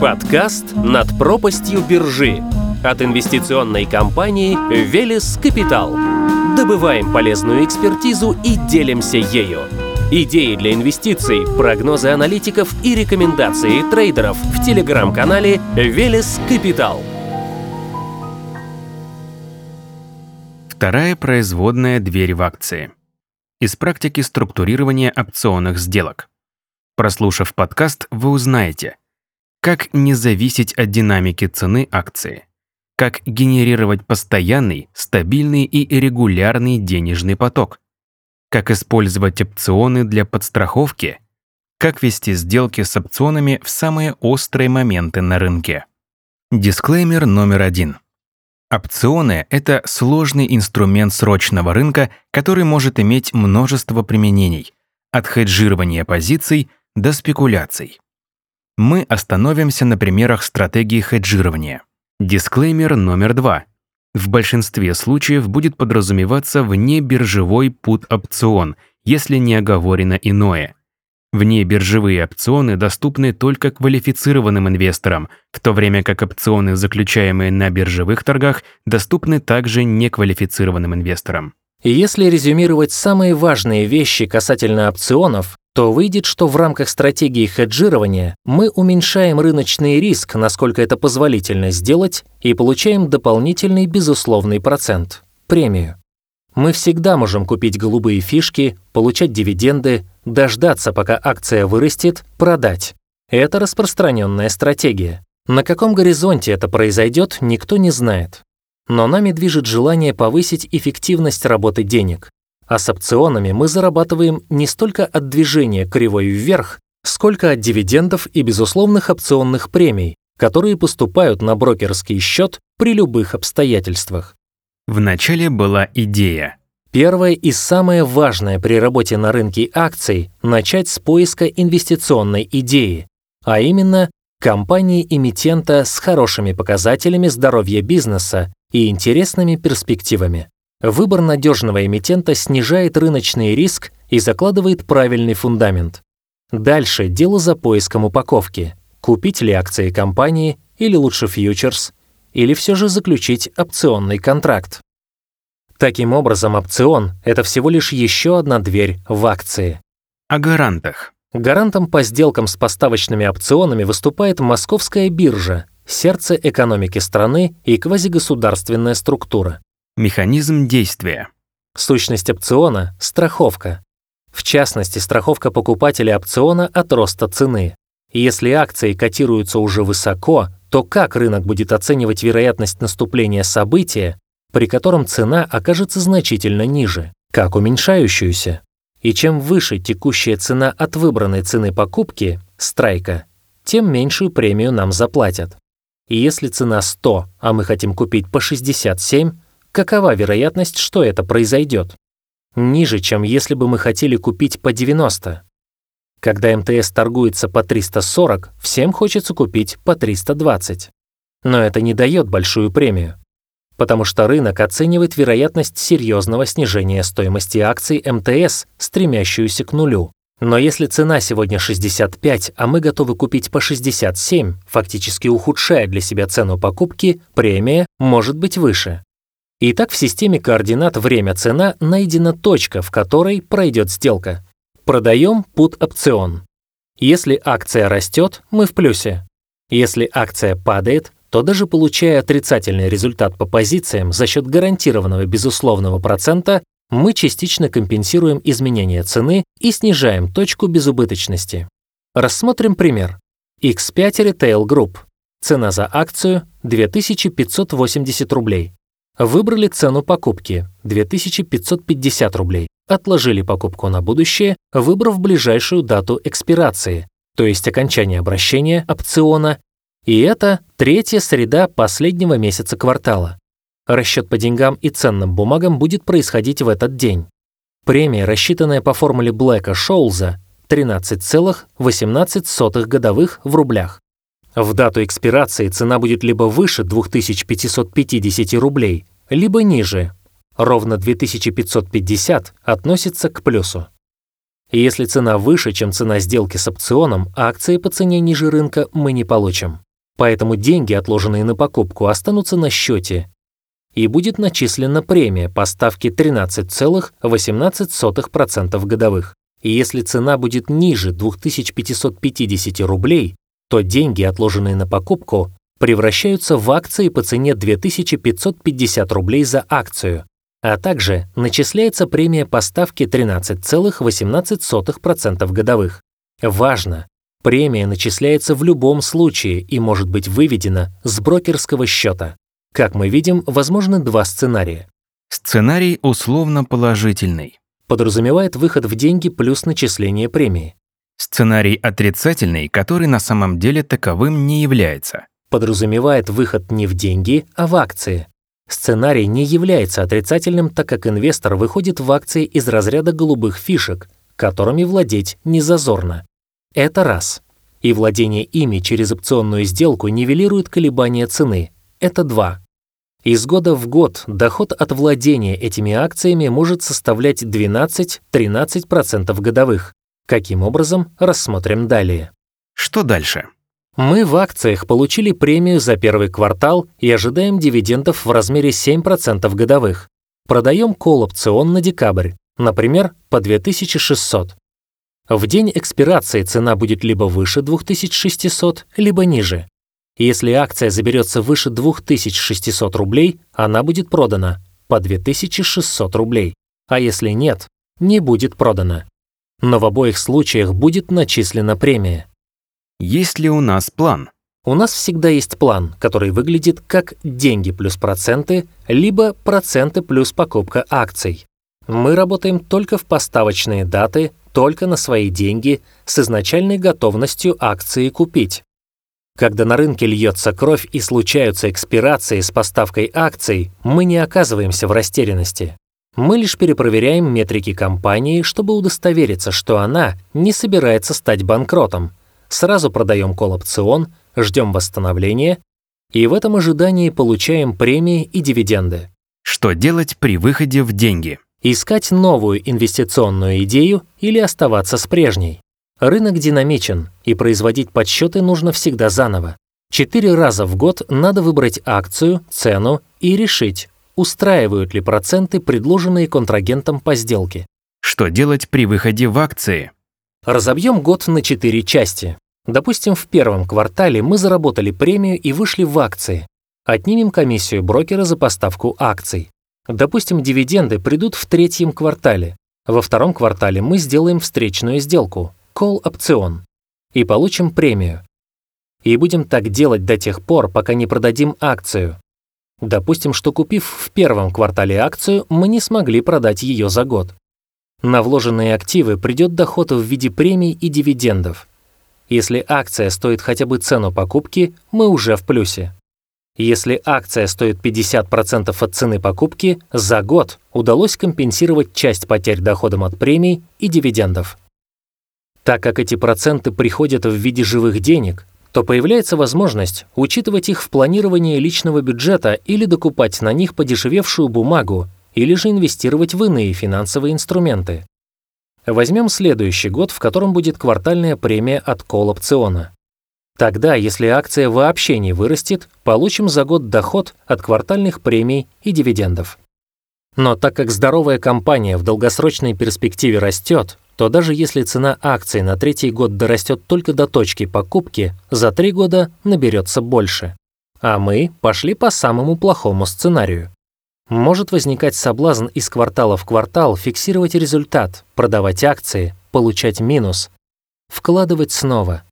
Подкаст «Над пропастью биржи» от инвестиционной компании «Велес Капитал». Добываем полезную экспертизу и делимся ею. Идеи для инвестиций, прогнозы аналитиков и рекомендации трейдеров в телеграм-канале «Велес Капитал». Вторая производная дверь в акции. Из практики структурирования опционных сделок. Прослушав подкаст, вы узнаете, как не зависеть от динамики цены акции, как генерировать постоянный, стабильный и регулярный денежный поток, как использовать опционы для подстраховки, как вести сделки с опционами в самые острые моменты на рынке. Дисклеймер номер один. Опционы — это сложный инструмент срочного рынка, который может иметь множество применений, от хеджирования позиций до спекуляций. Мы остановимся на примерах стратегии хеджирования. Дисклеймер номер два. В большинстве случаев будет подразумеваться внебиржевой пут-опцион, если не оговорено иное. Внебиржевые опционы доступны только квалифицированным инвесторам, в то время как опционы, заключаемые на биржевых торгах, доступны также неквалифицированным инвесторам. И если резюмировать самые важные вещи касательно опционов, то выйдет, что в рамках стратегии хеджирования мы уменьшаем рыночный риск, насколько это позволительно сделать, и получаем дополнительный безусловный процент – премию. Мы всегда можем купить голубые фишки, получать дивиденды, дождаться, пока акция вырастет, продать. Это распространенная стратегия. На каком горизонте это произойдет, никто не знает. Но нами движет желание повысить эффективность работы денег. А с опционами мы зарабатываем не столько от движения кривой вверх, сколько от дивидендов и безусловных опционных премий, которые поступают на брокерский счет при любых обстоятельствах. Вначале была идея. Первое и самое важное при работе на рынке акций – начать с поиска инвестиционной идеи, а именно компании-эмитента с хорошими показателями здоровья бизнеса и интересными перспективами. Выбор надежного эмитента снижает рыночный риск и закладывает правильный фундамент. Дальше дело за поиском упаковки. Купить ли акции компании или лучше фьючерс, или все же заключить опционный контракт. Таким образом, опцион — это всего лишь еще одна дверь в акции. О гарантах. Гарантом по сделкам с поставочными опционами выступает Московская биржа, сердце экономики страны и квазигосударственная структура. Механизм действия. Сущность опциона – страховка. В частности, страховка покупателя опциона от роста цены. Если акции котируются уже высоко, то как рынок будет оценивать вероятность наступления события, при котором цена окажется значительно ниже, как уменьшающуюся? И чем выше текущая цена от выбранной цены покупки, страйка, тем меньшую премию нам заплатят. И если цена 100, а мы хотим купить по 67, какова вероятность, что это произойдет? Ниже, чем если бы мы хотели купить по 90. Когда МТС торгуется по 340, всем хочется купить по 320. Но это не дает большую премию, потому что рынок оценивает вероятность серьезного снижения стоимости акций МТС, стремящуюся к нулю. Но если цена сегодня 65, а мы готовы купить по 67, фактически ухудшая для себя цену покупки, премия может быть выше. Итак, в системе координат время-цена найдена точка, в которой пройдет сделка. Продаем put-опцион. Если акция растет, мы в плюсе. Если акция падает, то даже получая отрицательный результат по позициям за счет гарантированного безусловного процента, мы частично компенсируем изменение цены и снижаем точку безубыточности. Рассмотрим пример. X5 Retail Group. Цена за акцию 2580 рублей. Выбрали цену покупки – 2550 рублей. Отложили покупку на будущее, выбрав ближайшую дату экспирации, то есть окончание обращения опциона, и это третья среда последнего месяца квартала. Расчет по деньгам и ценным бумагам будет происходить в этот день. Премия, рассчитанная по формуле Блэка-Шоулза, 13,18 годовых в рублях. В дату экспирации цена будет либо выше 2550 рублей, либо ниже. Ровно 2550 относится к плюсу. Если цена выше, чем цена сделки с опционом, акции по цене ниже рынка мы не получим. Поэтому деньги, отложенные на покупку, останутся на счете, и будет начислена премия по ставке 13,18% годовых. И если цена будет ниже 2550 рублей, то деньги, отложенные на покупку, превращаются в акции по цене 2550 рублей за акцию, а также начисляется премия по ставке 13,18% годовых. Важно! Премия начисляется в любом случае и может быть выведена с брокерского счета. Как мы видим, возможны два сценария. Сценарий условно положительный. Подразумевает выход в деньги плюс начисление премии. Сценарий отрицательный, который на самом деле таковым не является. Подразумевает выход не в деньги, а в акции. Сценарий не является отрицательным, так как инвестор выходит в акции из разряда голубых фишек, которыми владеть не зазорно. Это раз. И владение ими через опционную сделку нивелирует колебания цены. Это два. Из года в год доход от владения этими акциями может составлять 12-13% годовых. Каким образом, рассмотрим далее. Что дальше? Мы в акциях получили премию за первый квартал и ожидаем дивидендов в размере 7% годовых. Продаем колл-опцион на декабрь, например, по 2600. В день экспирации цена будет либо выше 2600, либо ниже. Если акция заберется выше 2600 рублей, она будет продана по 2600 рублей, а если нет, не будет продана. Но в обоих случаях будет начислена премия. Есть ли у нас план? У нас всегда есть план, который выглядит как деньги плюс проценты, либо проценты плюс покупка акций. Мы работаем только в поставочные даты, только на свои деньги, с изначальной готовностью акции купить. Когда на рынке льется кровь и случаются экспирации с поставкой акций, мы не оказываемся в растерянности. Мы лишь перепроверяем метрики компании, чтобы удостовериться, что она не собирается стать банкротом, сразу продаем колл-опцион, ждем восстановления, и в этом ожидании получаем премии и дивиденды. Что делать при выходе в деньги? Искать новую инвестиционную идею или оставаться с прежней. Рынок динамичен, и производить подсчеты нужно всегда заново. Четыре раза в год надо выбрать акцию, цену и решить, устраивают ли проценты, предложенные контрагентом по сделке. Что делать при выходе в акции? Разобьем год на четыре части. Допустим, в первом квартале мы заработали премию и вышли в акции. Отнимем комиссию брокера за поставку акций. Допустим, дивиденды придут в третьем квартале. Во втором квартале мы сделаем встречную сделку, call-опцион, и получим премию. И будем так делать до тех пор, пока не продадим акцию. Допустим, что купив в первом квартале акцию, мы не смогли продать ее за год. На вложенные активы придет доход в виде премий и дивидендов. Если акция стоит хотя бы цену покупки, мы уже в плюсе. Если акция стоит 50% от цены покупки, за год удалось компенсировать часть потерь доходом от премий и дивидендов. Так как эти проценты приходят в виде живых денег, то появляется возможность учитывать их в планировании личного бюджета или докупать на них подешевевшую бумагу или же инвестировать в иные финансовые инструменты. Возьмем следующий год, в котором будет квартальная премия от колл-опциона. Тогда, если акция вообще не вырастет, получим за год доход от квартальных премий и дивидендов. Но так как здоровая компания в долгосрочной перспективе растет, то даже если цена акций на третий год дорастет только до точки покупки, за три года наберется больше. А мы пошли по самому плохому сценарию. Может возникать соблазн из квартала в квартал фиксировать результат, продавать акции, получать минус, вкладывать снова.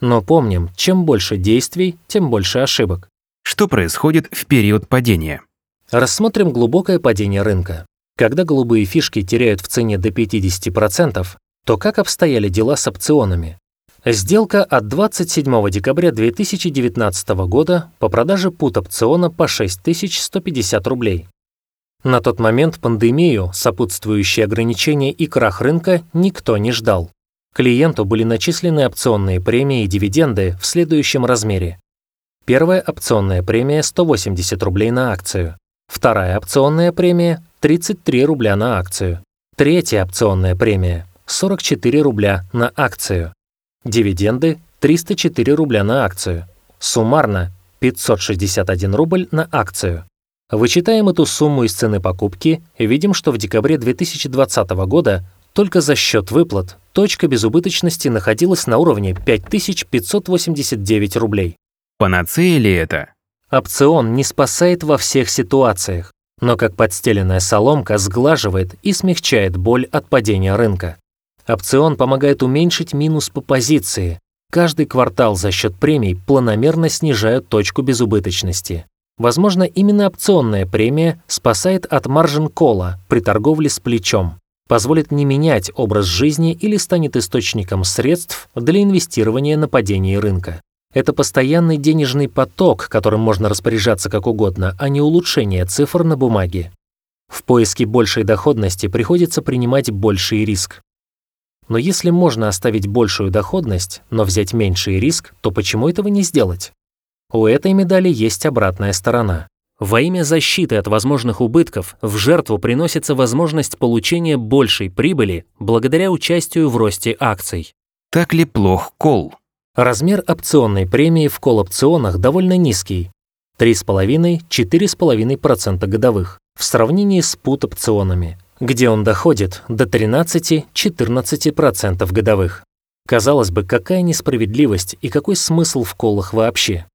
Но помним, чем больше действий, тем больше ошибок. Что происходит в период падения? Рассмотрим глубокое падение рынка. Когда голубые фишки теряют в цене до 50%, то как обстояли дела с опционами? Сделка от 27 декабря 2019 года по продаже пут-опциона по 6150 рублей. На тот момент пандемию, сопутствующие ограничения и крах рынка никто не ждал. Клиенту были начислены опционные премии и дивиденды в следующем размере. Первая опционная премия 180 рублей на акцию. Вторая опционная премия 33 рубля на акцию. Третья опционная премия 44 рубля на акцию. Дивиденды 304 рубля на акцию. Суммарно 561 рубль на акцию. Вычитаем эту сумму из цены покупки и видим, что в декабре 2020 года только за счет выплат точка безубыточности находилась на уровне 5589 рублей. Панацея ли это? Опцион не спасает во всех ситуациях, но как подстеленная соломка сглаживает и смягчает боль от падения рынка. Опцион помогает уменьшить минус по позиции. Каждый квартал за счет премий планомерно снижают точку безубыточности. Возможно, именно опционная премия спасает от маржин-кола при торговле с плечом, позволит не менять образ жизни или станет источником средств для инвестирования на падении рынка. Это постоянный денежный поток, которым можно распоряжаться как угодно, а не улучшение цифр на бумаге. В поиске большей доходности приходится принимать больший риск. Но если можно оставить большую доходность, но взять меньший риск, то почему этого не сделать? У этой медали есть обратная сторона. Во имя защиты от возможных убытков в жертву приносится возможность получения большей прибыли благодаря участию в росте акций. Так ли плох кол? Размер опционной премии в кол-опционах довольно низкий – 3,5-4,5% годовых в сравнении с пут-опционами, где он доходит до 13-14% годовых. Казалось бы, какая несправедливость и какой смысл в колах вообще?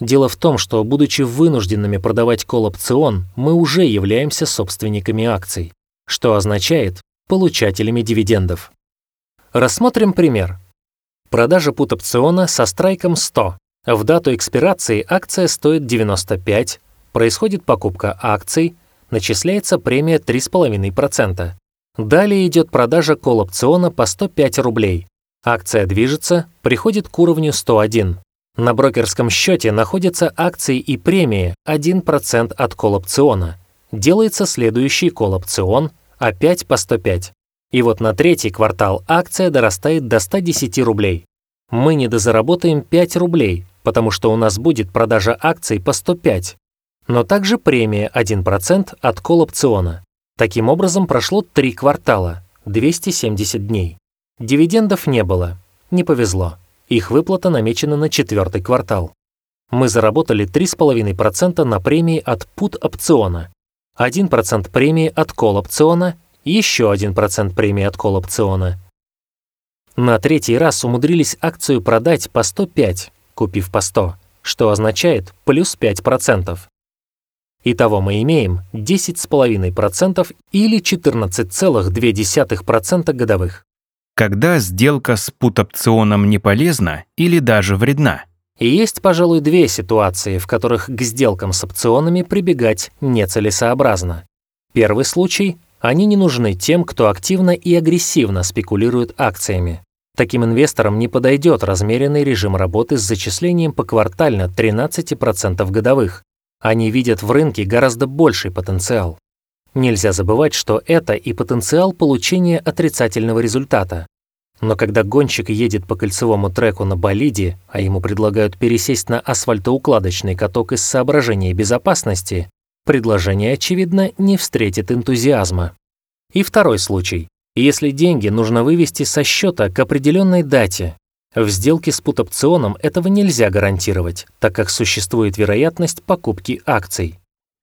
Дело в том, что, будучи вынужденными продавать кол-опцион, мы уже являемся собственниками акций, что означает получателями дивидендов. Рассмотрим пример. Продажа пут-опциона со страйком 100. В дату экспирации акция стоит 95, происходит покупка акций, начисляется премия 3,5%. Далее идет продажа кол-опциона по 105 рублей. Акция движется, приходит к уровню 101. На брокерском счете находятся акции и премии 1% от кол-опциона. Делается следующий кол-опцион, опять по 105. И вот на третий квартал акция дорастает до 110 рублей. Мы недозаработаем 5 рублей, потому что у нас будет продажа акций по 105, но также премия 1% от кол-опциона. Таким образом прошло 3 квартала, 270 дней. Дивидендов не было, не повезло. Их выплата намечена на четвертый квартал. Мы заработали 3,5% на премии от пут-опциона, 1% премии от кол-опциона еще 1% премии от кол-опциона. На третий раз умудрились акцию продать по 105, купив по 100, что означает плюс 5%. Итого мы имеем 10,5% или 14,2% годовых. Когда сделка с пут-опционом не полезна или даже вредна? И есть, пожалуй, две ситуации, в которых к сделкам с опционами прибегать нецелесообразно. Первый случай они не нужны тем, кто активно и агрессивно спекулирует акциями. Таким инвесторам не подойдет размеренный режим работы с зачислением поквартально 13% годовых. Они видят в рынке гораздо больший потенциал. Нельзя забывать, что это и потенциал получения отрицательного результата. Но когда гонщик едет по кольцевому треку на болиде, а ему предлагают пересесть на асфальтоукладочный каток из соображения безопасности, предложение, очевидно, не встретит энтузиазма. И второй случай. Если деньги нужно вывести со счета к определенной дате, в сделке с пут-опционом этого нельзя гарантировать, так как существует вероятность покупки акций.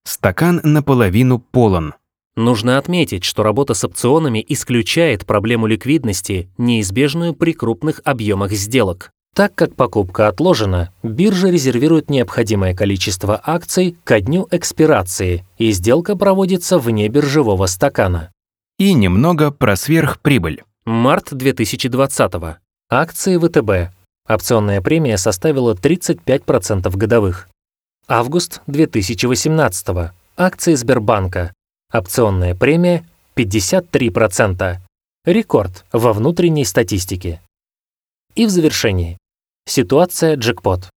Стакан наполовину полон. Нужно отметить, что работа с опционами исключает проблему ликвидности, неизбежную при крупных объемах сделок. Так как покупка отложена, биржа резервирует необходимое количество акций ко дню экспирации, и сделка проводится вне биржевого стакана. И немного про сверхприбыль. Март 2020 -го. Акции ВТБ. Опционная премия составила 35% годовых. Август 2018 -го. Акции Сбербанка. Опционная премия 53%. Рекорд во внутренней статистике. И в завершении. Ситуация джекпот.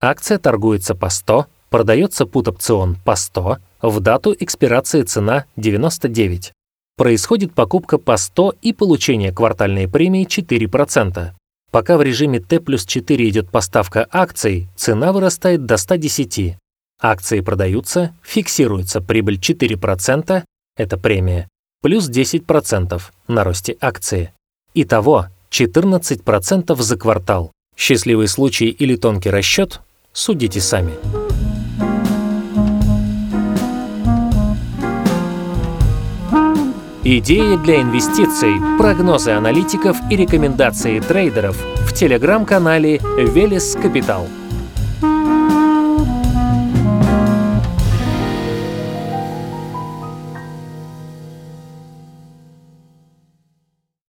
Акция торгуется по 100, продается пут-опцион по 100, в дату экспирации цена 99. Происходит покупка по 100 и получение квартальной премии 4%. Пока в режиме Т плюс 4 идет поставка акций, цена вырастает до 110. Акции продаются, фиксируется прибыль 4%, это премия, плюс 10% на росте акции. Итого 14% за квартал. Счастливый случай или тонкий расчет Судите сами. Идеи для инвестиций, прогнозы аналитиков и рекомендации трейдеров в телеграм-канале Велес Капитал.